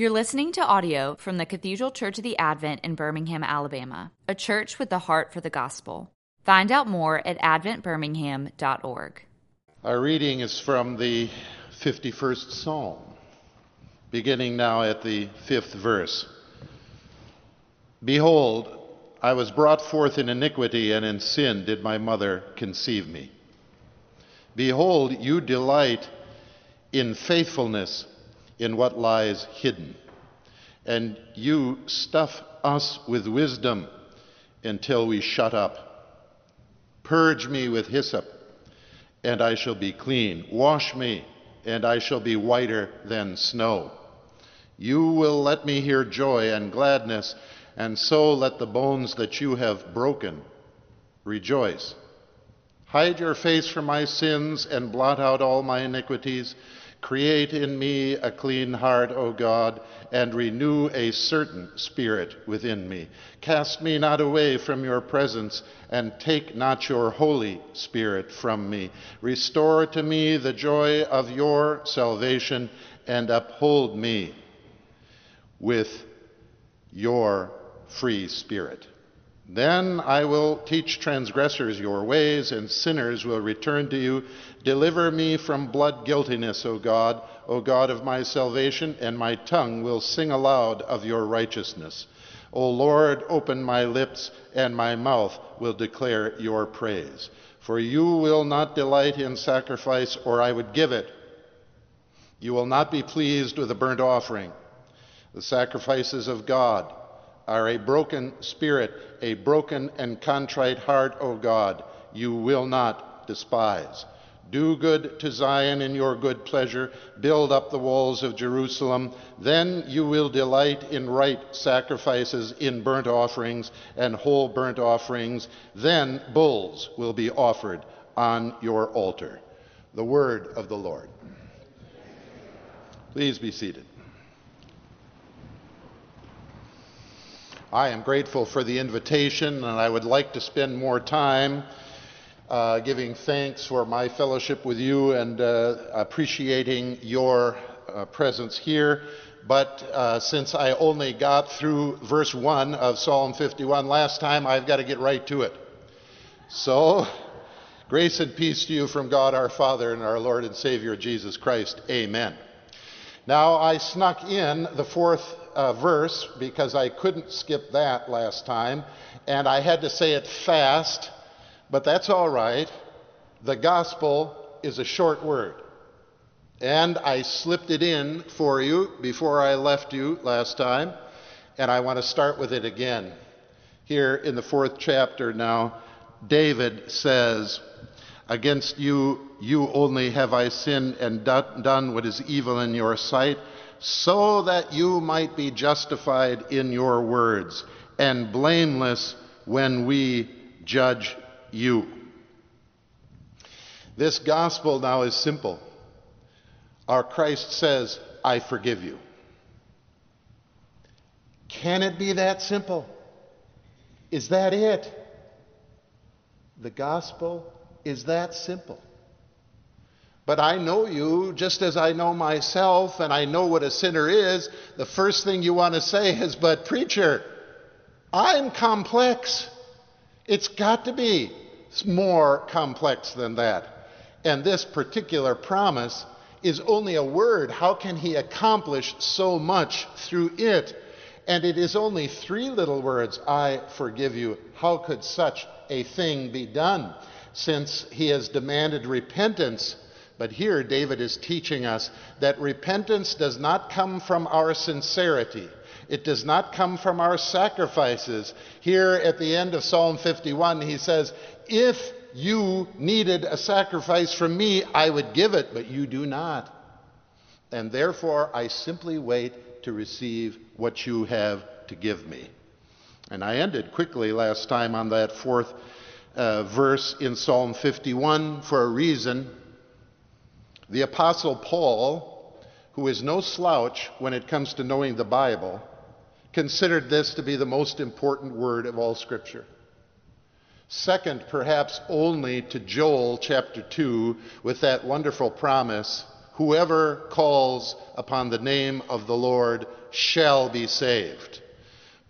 You're listening to audio from the Cathedral Church of the Advent in Birmingham, Alabama, a church with the heart for the gospel. Find out more at adventbirmingham.org. Our reading is from the 51st Psalm, beginning now at the fifth verse. Behold, I was brought forth in iniquity, and in sin did my mother conceive me. Behold, you delight in faithfulness in what lies hidden, and you stuff us with wisdom until we shut up. Purge me with hyssop, and I shall be clean. Wash me, and I shall be whiter than snow. You will let me hear joy and gladness and so let the bones that you have broken rejoice. Hide your face from my sins and blot out all my iniquities. Create in me a clean heart, O God, and renew a certain spirit within me. Cast me not away from your presence, and take not your Holy Spirit from me. Restore to me the joy of your salvation, and uphold me with your free spirit. Then I will teach transgressors your ways, and sinners will return to you. Deliver me from blood guiltiness, O God, O God of my salvation, and my tongue will sing aloud of your righteousness. O Lord, open my lips, and my mouth will declare your praise. For you will not delight in sacrifice, or I would give it. You will not be pleased with a burnt offering. The sacrifices of God are a broken spirit, a broken and contrite heart, O God, you will not despise. Do good to Zion in your good pleasure. Build up the walls of Jerusalem. Then you will delight in right sacrifices, in burnt offerings and whole burnt offerings. Then bulls will be offered on your altar. The word of the Lord. Please be seated. I am grateful for the invitation, and I would like to spend more time uh, giving thanks for my fellowship with you and uh, appreciating your uh, presence here. But uh, since I only got through verse 1 of Psalm 51 last time, I've got to get right to it. So, grace and peace to you from God our Father and our Lord and Savior Jesus Christ. Amen. Now, I snuck in the fourth uh, verse because I couldn't skip that last time, and I had to say it fast, but that's all right. The gospel is a short word. And I slipped it in for you before I left you last time, and I want to start with it again. Here in the fourth chapter now, David says, Against you, you only have I sinned and done what is evil in your sight so that you might be justified in your words and blameless when we judge you. This gospel now is simple. Our Christ says, I forgive you. Can it be that simple? Is that it? The gospel is that simple. But I know you just as I know myself, and I know what a sinner is. The first thing you want to say is, But, preacher, I'm complex. It's got to be more complex than that. And this particular promise is only a word. How can he accomplish so much through it? And it is only three little words I forgive you. How could such a thing be done? Since he has demanded repentance but here, David is teaching us that repentance does not come from our sincerity. It does not come from our sacrifices. Here at the end of Psalm 51, he says, If you needed a sacrifice from me, I would give it, but you do not. And therefore, I simply wait to receive what you have to give me. And I ended quickly last time on that fourth uh, verse in Psalm 51 for a reason. The Apostle Paul, who is no slouch when it comes to knowing the Bible, considered this to be the most important word of all Scripture. Second, perhaps only to Joel chapter 2, with that wonderful promise Whoever calls upon the name of the Lord shall be saved.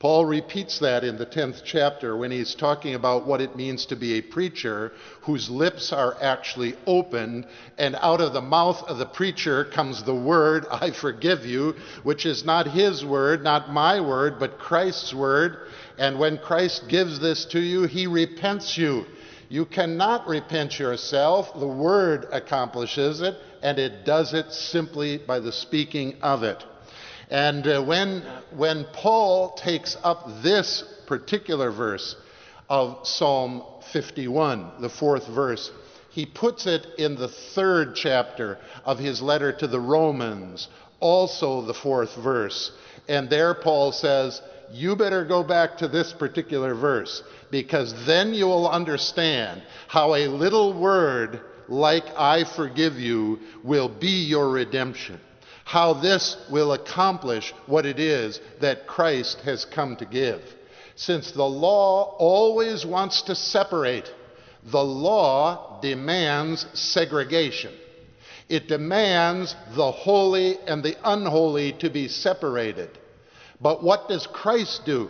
Paul repeats that in the 10th chapter when he's talking about what it means to be a preacher whose lips are actually opened, and out of the mouth of the preacher comes the word, I forgive you, which is not his word, not my word, but Christ's word. And when Christ gives this to you, he repents you. You cannot repent yourself. The word accomplishes it, and it does it simply by the speaking of it. And uh, when, when Paul takes up this particular verse of Psalm 51, the fourth verse, he puts it in the third chapter of his letter to the Romans, also the fourth verse. And there Paul says, You better go back to this particular verse, because then you will understand how a little word like I forgive you will be your redemption how this will accomplish what it is that Christ has come to give. Since the law always wants to separate, the law demands segregation. It demands the holy and the unholy to be separated. But what does Christ do?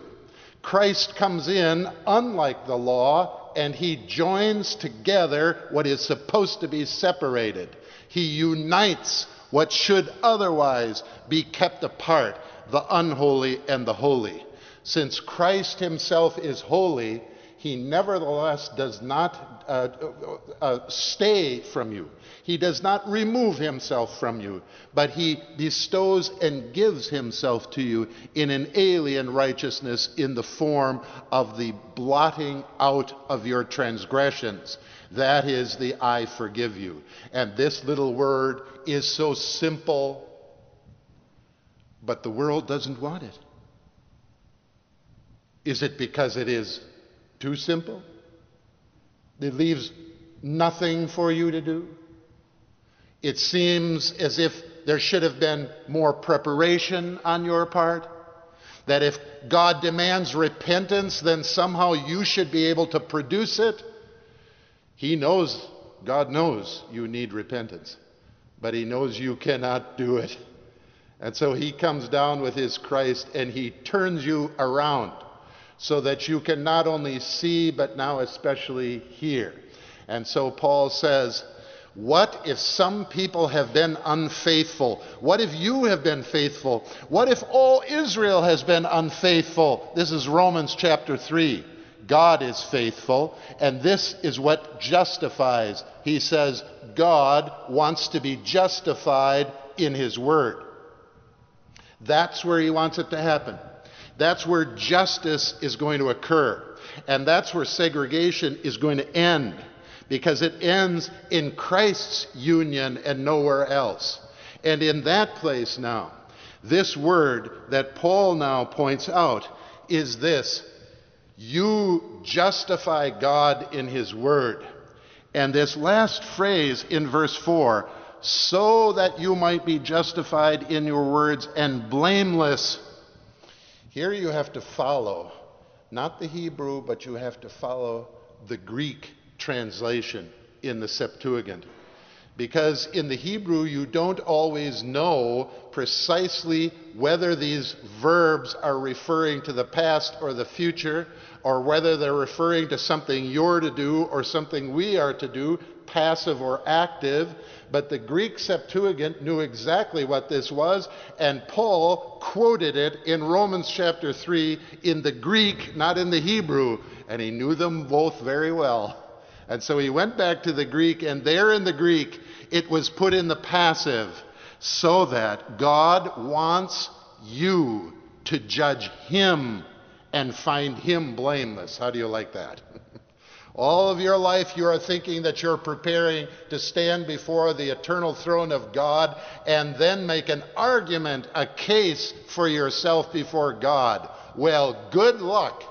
Christ comes in unlike the law and he joins together what is supposed to be separated. He unites what should otherwise be kept apart, the unholy and the holy. Since Christ himself is holy, he nevertheless does not uh, uh, uh, stay from you. He does not remove himself from you, but he bestows and gives himself to you in an alien righteousness in the form of the blotting out of your transgressions. That is the I forgive you. And this little word is so simple, but the world doesn't want it. Is it because it is too simple? It leaves nothing for you to do? It seems as if there should have been more preparation on your part. That if God demands repentance, then somehow you should be able to produce it. He knows, God knows you need repentance, but He knows you cannot do it. And so He comes down with His Christ and He turns you around so that you can not only see, but now especially hear. And so Paul says, what if some people have been unfaithful? What if you have been faithful? What if all Israel has been unfaithful? This is Romans chapter 3. God is faithful, and this is what justifies. He says God wants to be justified in His Word. That's where He wants it to happen. That's where justice is going to occur. And that's where segregation is going to end, because it ends in Christ's union and nowhere else. And in that place now, this word that Paul now points out is this you justify God in His Word. And this last phrase in verse 4 so that you might be justified in your words and blameless. Here you have to follow, not the Hebrew, but you have to follow the Greek translation in the Septuagint. Because in the Hebrew, you don't always know precisely whether these verbs are referring to the past or the future, or whether they're referring to something you're to do or something we are to do, passive or active. But the Greek Septuagint knew exactly what this was, and Paul quoted it in Romans chapter 3 in the Greek, not in the Hebrew, and he knew them both very well. And so he went back to the Greek, and there in the Greek, it was put in the passive, so that God wants you to judge him and find him blameless. How do you like that? All of your life, you are thinking that you're preparing to stand before the eternal throne of God and then make an argument, a case for yourself before God. Well, good luck.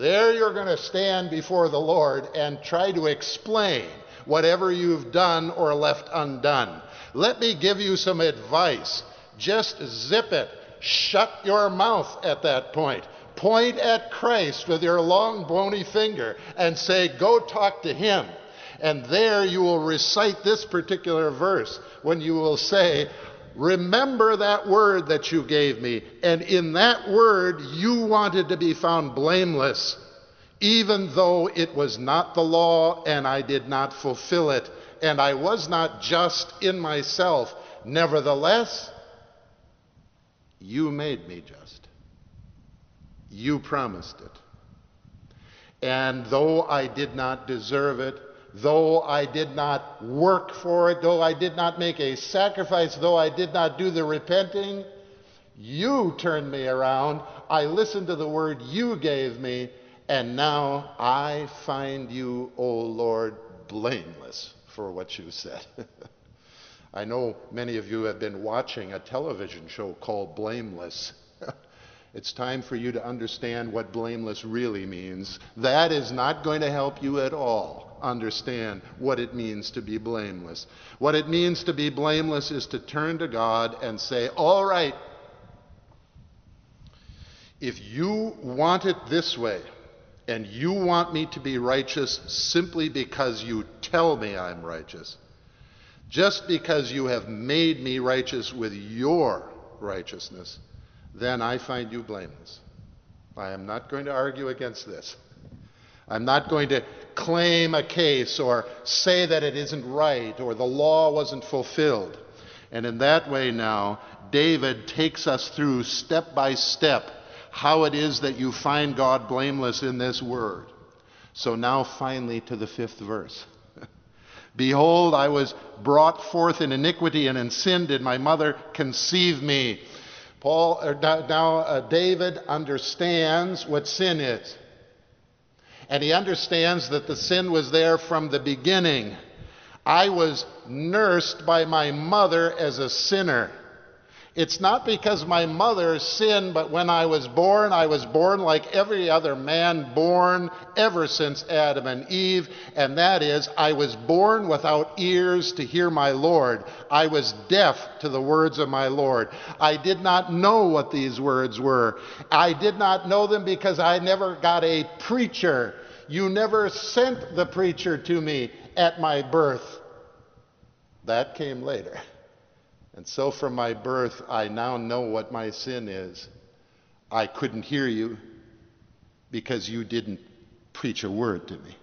There you're going to stand before the Lord and try to explain whatever you've done or left undone. Let me give you some advice. Just zip it. Shut your mouth at that point Point at Christ with your long, bony finger and say, Go talk to him. And there you will recite this particular verse when you will say, Remember that word that you gave me. And in that word, you wanted to be found blameless, even though it was not the law and I did not fulfill it, and I was not just in myself. Nevertheless, you made me just. You promised it. And though I did not deserve it, though I did not work for it, though I did not make a sacrifice, though I did not do the repenting, you turned me around. I listened to the word you gave me, and now I find you, O Lord, blameless for what you said. I know many of you have been watching a television show called Blameless. It's time for you to understand what blameless really means. That is not going to help you at all understand what it means to be blameless. What it means to be blameless is to turn to God and say, All right, if you want it this way, and you want me to be righteous simply because you tell me I'm righteous, just because you have made me righteous with your righteousness, then I find you blameless. I am not going to argue against this. I'm not going to claim a case or say that it isn't right or the law wasn't fulfilled. And in that way, now, David takes us through step by step how it is that you find God blameless in this word. So now, finally, to the fifth verse. Behold, I was brought forth in iniquity, and in sin did my mother conceive me. Paul, er, now uh, David understands what sin is. And he understands that the sin was there from the beginning. I was nursed by my mother as a sinner. It's not because my mother sinned, but when I was born, I was born like every other man born ever since Adam and Eve, and that is, I was born without ears to hear my Lord. I was deaf to the words of my Lord. I did not know what these words were. I did not know them because I never got a preacher. You never sent the preacher to me at my birth. That came later. And so from my birth, I now know what my sin is. I couldn't hear you because you didn't preach a word to me.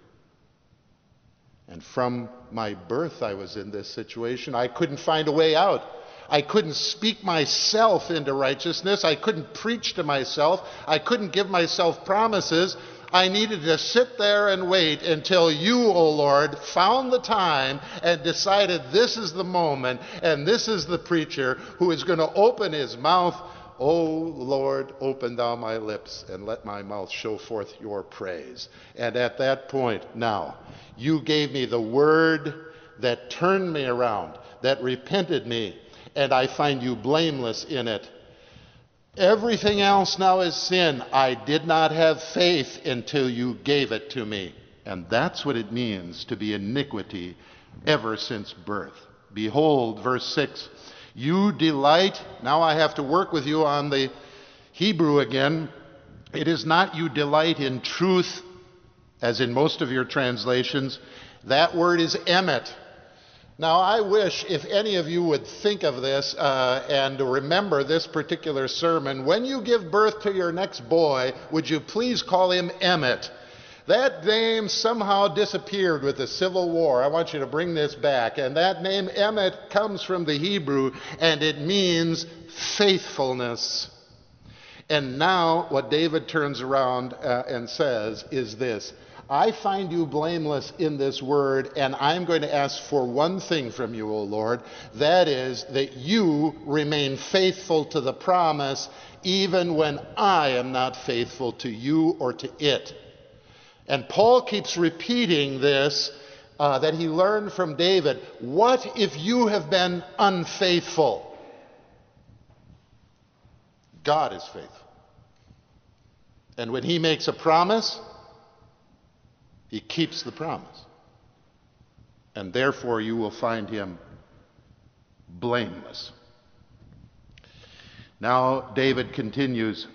And from my birth, I was in this situation. I couldn't find a way out. I couldn't speak myself into righteousness. I couldn't preach to myself. I couldn't give myself promises. I needed to sit there and wait until you, O oh Lord, found the time and decided this is the moment and this is the preacher who is going to open his mouth. O oh Lord, open thou my lips and let my mouth show forth your praise. And at that point, now, you gave me the word that turned me around, that repented me, and I find you blameless in it. Everything else now is sin. I did not have faith until you gave it to me. And that's what it means to be iniquity ever since birth. Behold, verse 6 You delight, now I have to work with you on the Hebrew again. It is not you delight in truth, as in most of your translations. That word is emet. Now, I wish if any of you would think of this uh, and remember this particular sermon, when you give birth to your next boy, would you please call him Emmett? That name somehow disappeared with the Civil War. I want you to bring this back. And that name, Emmett, comes from the Hebrew, and it means faithfulness. And now, what David turns around uh, and says is this I find you blameless in this word, and I'm going to ask for one thing from you, O Lord. That is, that you remain faithful to the promise, even when I am not faithful to you or to it. And Paul keeps repeating this uh, that he learned from David. What if you have been unfaithful? God is faithful. And when he makes a promise, he keeps the promise. And therefore, you will find him blameless. Now, David continues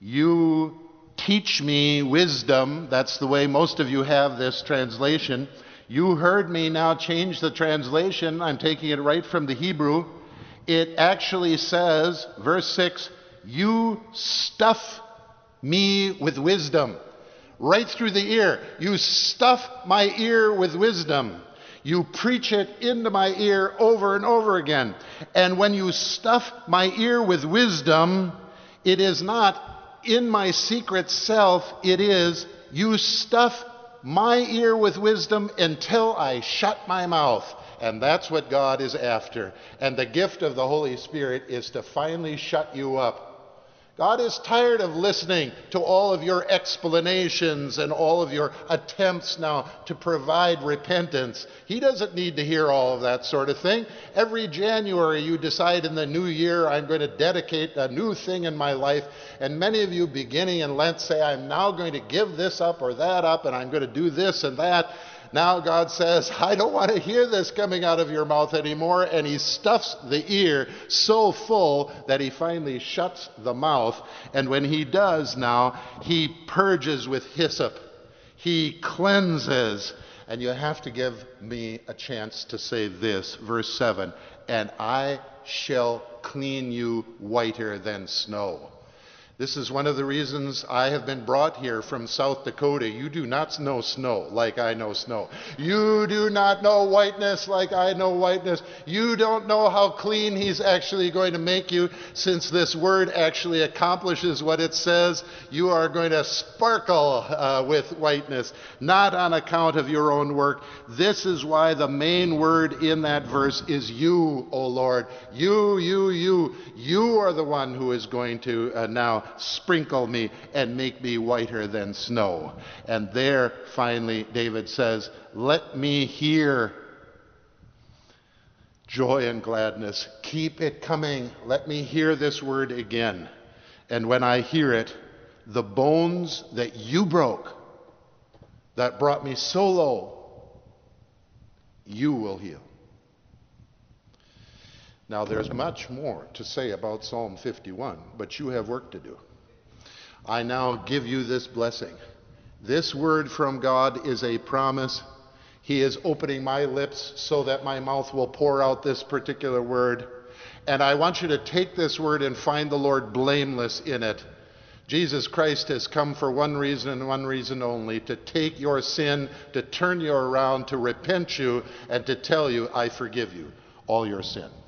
You teach me wisdom. That's the way most of you have this translation. You heard me now change the translation. I'm taking it right from the Hebrew. It actually says, verse 6, You stuff me with wisdom. Right through the ear. You stuff my ear with wisdom. You preach it into my ear over and over again. And when you stuff my ear with wisdom, it is not in my secret self, it is you stuff my ear with wisdom until I shut my mouth. And that's what God is after. And the gift of the Holy Spirit is to finally shut you up God is tired of listening to all of your explanations and all of your attempts now to provide repentance. He doesn't need to hear all of that sort of thing. Every January, you decide in the new year, I'm going to dedicate a new thing in my life. And many of you, beginning in Lent, say, I'm now going to give this up or that up, and I'm going to do this and that. Now God says, I don't want to hear this coming out of your mouth anymore. And he stuffs the ear so full that he finally shuts the mouth. And when he does now, he purges with hyssop. He cleanses. And you have to give me a chance to say this, verse 7 And I shall clean you whiter than snow. This is one of the reasons I have been brought here from South Dakota. You do not know snow like I know snow. You do not know whiteness like I know whiteness. You don't know how clean He's actually going to make you since this word actually accomplishes what it says. You are going to sparkle uh, with whiteness, not on account of your own work. This is why the main word in that verse is you, O Lord. You, you, you. You are the one who is going to uh, now sprinkle me and make me whiter than snow. And there, finally, David says, Let me hear joy and gladness. Keep it coming. Let me hear this word again. And when I hear it, the bones that you broke, that brought me so low, you will heal. Now, there's much more to say about Psalm 51, but you have work to do. I now give you this blessing. This word from God is a promise. He is opening my lips so that my mouth will pour out this particular word. And I want you to take this word and find the Lord blameless in it. Jesus Christ has come for one reason and one reason only to take your sin, to turn you around, to repent you, and to tell you, I forgive you all your sin.